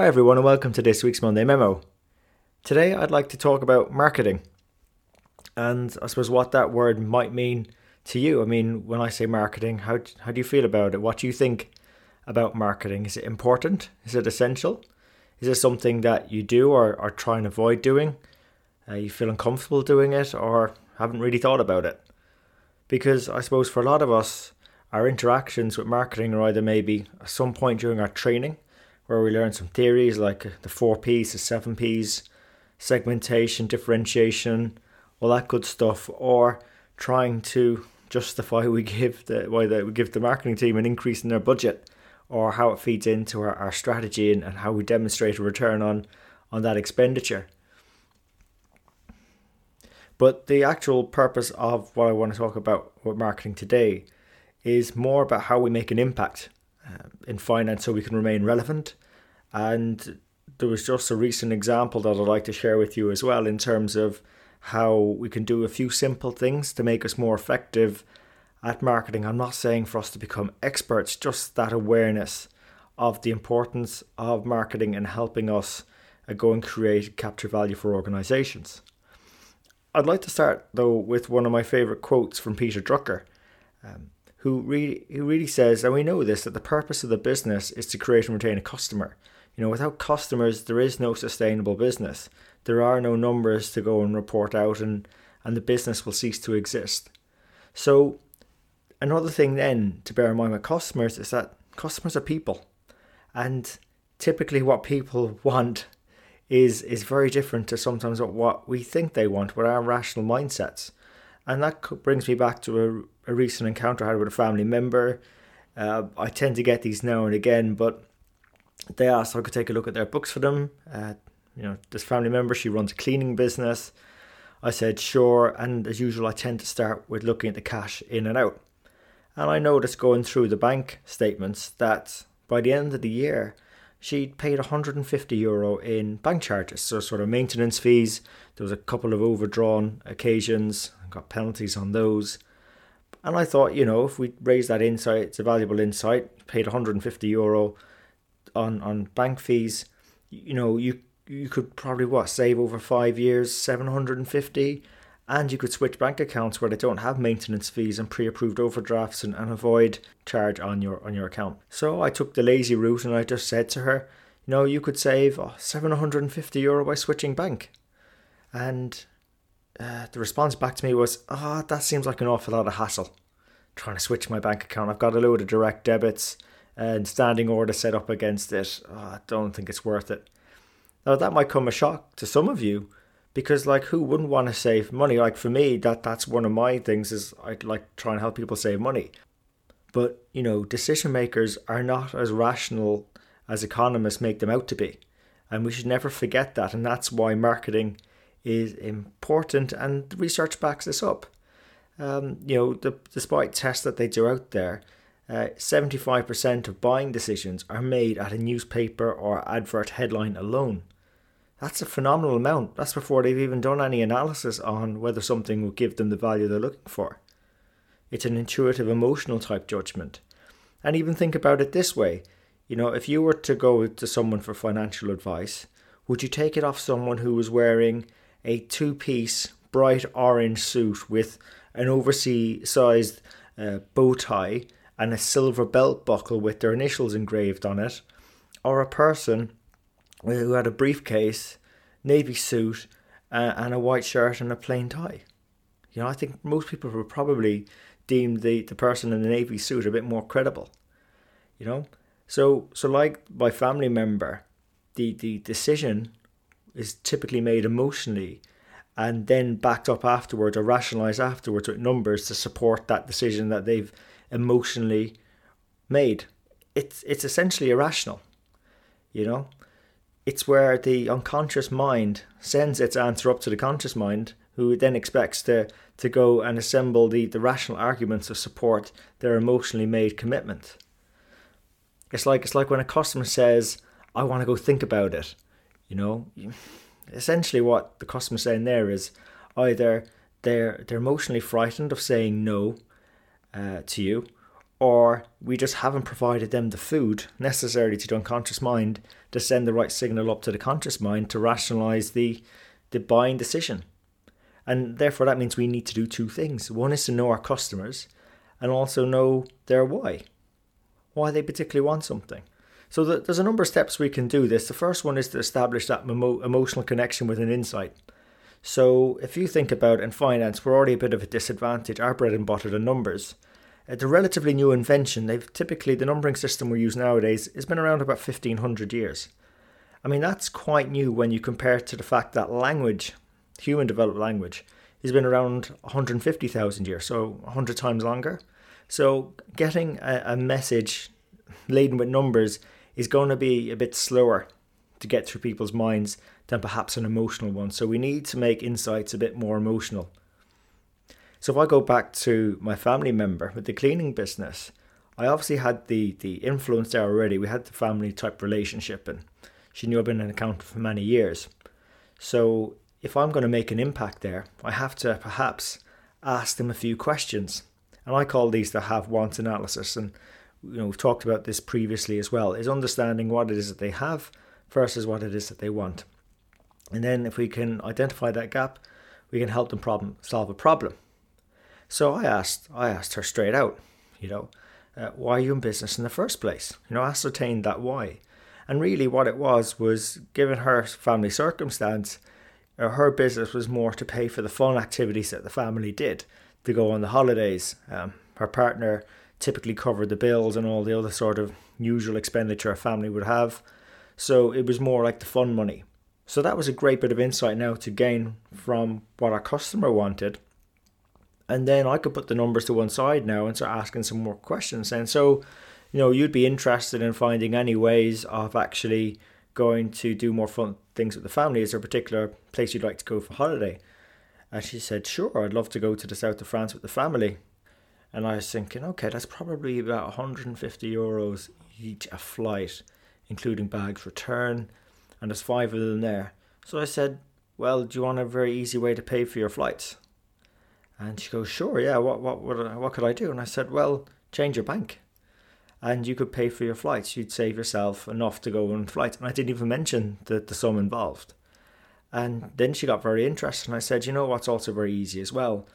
Hi, everyone, and welcome to this week's Monday Memo. Today, I'd like to talk about marketing and I suppose what that word might mean to you. I mean, when I say marketing, how, how do you feel about it? What do you think about marketing? Is it important? Is it essential? Is it something that you do or, or try and avoid doing? Uh, you feel uncomfortable doing it or haven't really thought about it? Because I suppose for a lot of us, our interactions with marketing are either maybe at some point during our training where we learn some theories like the four P's, the seven P's, segmentation, differentiation, all that good stuff, or trying to justify we give the why the, we give the marketing team an increase in their budget, or how it feeds into our, our strategy and, and how we demonstrate a return on on that expenditure. But the actual purpose of what I want to talk about with marketing today is more about how we make an impact uh, in finance so we can remain relevant and there was just a recent example that I'd like to share with you as well in terms of how we can do a few simple things to make us more effective at marketing. I'm not saying for us to become experts, just that awareness of the importance of marketing and helping us uh, go and create capture value for organizations. I'd like to start though with one of my favorite quotes from Peter Drucker. Um, who who really says, and we know this, that the purpose of the business is to create and retain a customer. You know, without customers, there is no sustainable business. There are no numbers to go and report out, and, and the business will cease to exist. So, another thing then to bear in mind with customers is that customers are people, and typically what people want is is very different to sometimes what we think they want with our rational mindsets. And that brings me back to a, a recent encounter I had with a family member. Uh, I tend to get these now and again, but they asked if I could take a look at their books for them. Uh, you know, this family member, she runs a cleaning business. I said, sure. And as usual, I tend to start with looking at the cash in and out. And I noticed going through the bank statements that by the end of the year, she'd paid 150 euro in bank charges, so sort of maintenance fees. There was a couple of overdrawn occasions, got penalties on those. And I thought, you know, if we raise that insight, it's a valuable insight. Paid 150 euro on on bank fees, you know, you you could probably what save over five years 750 and you could switch bank accounts where they don't have maintenance fees and pre-approved overdrafts and, and avoid charge on your on your account. So i took the lazy route and i just said to her you know you could save oh, 750 euro by switching bank. And uh, the response back to me was oh that seems like an awful lot of hassle trying to switch my bank account. I've got a load of direct debits and standing order set up against it. Oh, I don't think it's worth it. Now that might come a shock to some of you, because like who wouldn't want to save money? Like for me, that that's one of my things is I'd like trying to help people save money. But you know, decision makers are not as rational as economists make them out to be, and we should never forget that. And that's why marketing is important, and research backs this up. Um, you know, the, despite tests that they do out there, uh, 75% of buying decisions are made at a newspaper or advert headline alone. That's a phenomenal amount. That's before they've even done any analysis on whether something will give them the value they're looking for. It's an intuitive, emotional type judgment. And even think about it this way you know, if you were to go to someone for financial advice, would you take it off someone who was wearing a two piece bright orange suit with an oversized uh, bow tie? And a silver belt buckle with their initials engraved on it, or a person who had a briefcase, navy suit, uh, and a white shirt and a plain tie. You know, I think most people would probably deem the, the person in the navy suit a bit more credible. You know, so so like my family member, the the decision is typically made emotionally and then backed up afterwards or rationalized afterwards with numbers to support that decision that they've emotionally made. It's it's essentially irrational. You know? It's where the unconscious mind sends its answer up to the conscious mind, who then expects to, to go and assemble the, the rational arguments to support their emotionally made commitment. It's like it's like when a customer says, I want to go think about it. You know, essentially what the customer's saying there is either they're they're emotionally frightened of saying no uh, to you, or we just haven't provided them the food necessary to the unconscious mind to send the right signal up to the conscious mind to rationalize the the buying decision. And therefore that means we need to do two things. One is to know our customers and also know their why. Why they particularly want something. So there's a number of steps we can do this. The first one is to establish that emo- emotional connection with an insight. So if you think about in finance, we're already a bit of a disadvantage. Our bread and butter, the numbers. Uh, it's a relatively new invention. They've typically the numbering system we use nowadays has been around about fifteen hundred years. I mean that's quite new when you compare it to the fact that language, human developed language, has been around 150,000 years, so 100 times longer. So getting a, a message laden with numbers is going to be a bit slower to get through people's minds than perhaps an emotional one. So we need to make insights a bit more emotional. So if I go back to my family member with the cleaning business, I obviously had the the influence there already. We had the family type relationship, and she knew I've been an accountant for many years. So if I'm going to make an impact there, I have to perhaps ask them a few questions. And I call these the have want analysis. And you know, we've talked about this previously as well, is understanding what it is that they have versus what it is that they want. And then if we can identify that gap, we can help them problem solve a problem. So I asked, I asked her straight out, you know, uh, why are you in business in the first place? You know, ascertain that why. And really, what it was was, given her family circumstance, uh, her business was more to pay for the fun activities that the family did, to go on the holidays. Um, her partner typically covered the bills and all the other sort of usual expenditure a family would have. So it was more like the fun money. So that was a great bit of insight now to gain from what our customer wanted and then I could put the numbers to one side now and start asking some more questions. And so, you know, you'd be interested in finding any ways of actually going to do more fun things with the family. Is there a particular place you'd like to go for holiday? And she said, Sure, I'd love to go to the south of France with the family. And I was thinking, okay, that's probably about 150 euros each a flight, including bags return, and there's five of them there. So I said, Well, do you want a very easy way to pay for your flights? And she goes, sure, yeah, what, what, what, what could I do? And I said, well, change your bank. And you could pay for your flights. You'd save yourself enough to go on flights. And I didn't even mention the, the sum involved. And then she got very interested. And I said, you know what's also very easy as well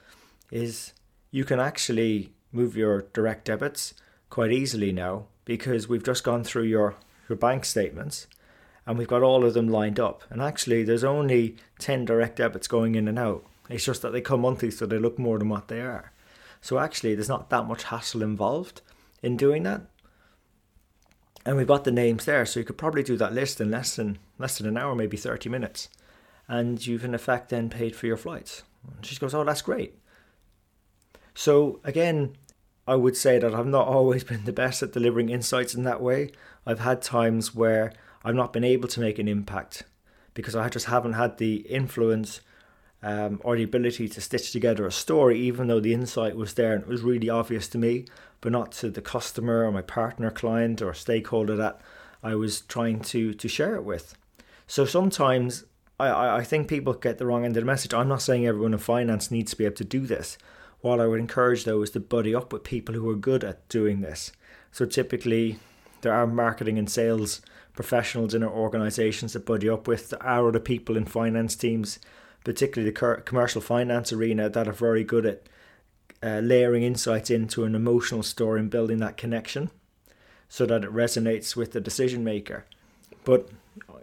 is you can actually move your direct debits quite easily now because we've just gone through your, your bank statements and we've got all of them lined up. And actually, there's only 10 direct debits going in and out it's just that they come monthly, so they look more than what they are. So actually, there's not that much hassle involved in doing that. And we've got the names there, so you could probably do that list in less than less than an hour, maybe thirty minutes, and you've in effect then paid for your flights. And she goes, "Oh, that's great." So again, I would say that I've not always been the best at delivering insights in that way. I've had times where I've not been able to make an impact because I just haven't had the influence um, or the ability to stitch together a story, even though the insight was there and it was really obvious to me, but not to the customer or my partner, client, or stakeholder that I was trying to to share it with. So sometimes I, I think people get the wrong end of the message. I'm not saying everyone in finance needs to be able to do this. What I would encourage though is to buddy up with people who are good at doing this. So typically, there are marketing and sales professionals in our organizations that buddy up with. There are other people in finance teams particularly the commercial finance arena, that are very good at uh, layering insights into an emotional story and building that connection so that it resonates with the decision maker. But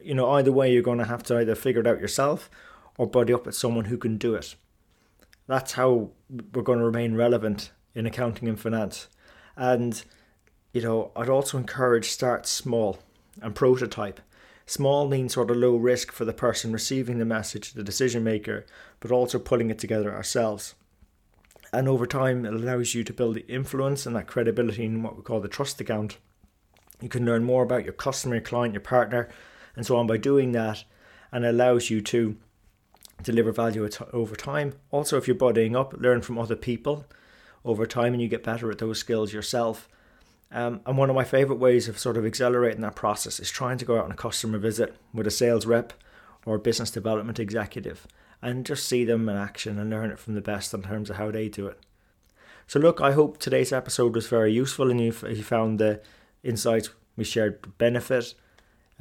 you know, either way, you're going to have to either figure it out yourself or buddy up with someone who can do it. That's how we're going to remain relevant in accounting and finance. And you know, I'd also encourage start small and prototype. Small means sort of low risk for the person receiving the message, the decision maker, but also putting it together ourselves. And over time, it allows you to build the influence and that credibility in what we call the trust account. You can learn more about your customer, your client, your partner, and so on by doing that, and it allows you to deliver value over time. Also, if you're buddying up, learn from other people over time, and you get better at those skills yourself. Um, and one of my favorite ways of sort of accelerating that process is trying to go out on a customer visit with a sales rep or a business development executive and just see them in action and learn it from the best in terms of how they do it. So, look, I hope today's episode was very useful and you, you found the insights we shared benefit.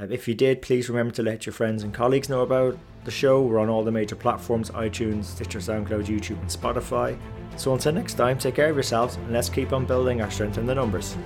Uh, if you did, please remember to let your friends and colleagues know about the show. We're on all the major platforms iTunes, Stitcher, SoundCloud, YouTube, and Spotify. So, until next time, take care of yourselves and let's keep on building our strength in the numbers.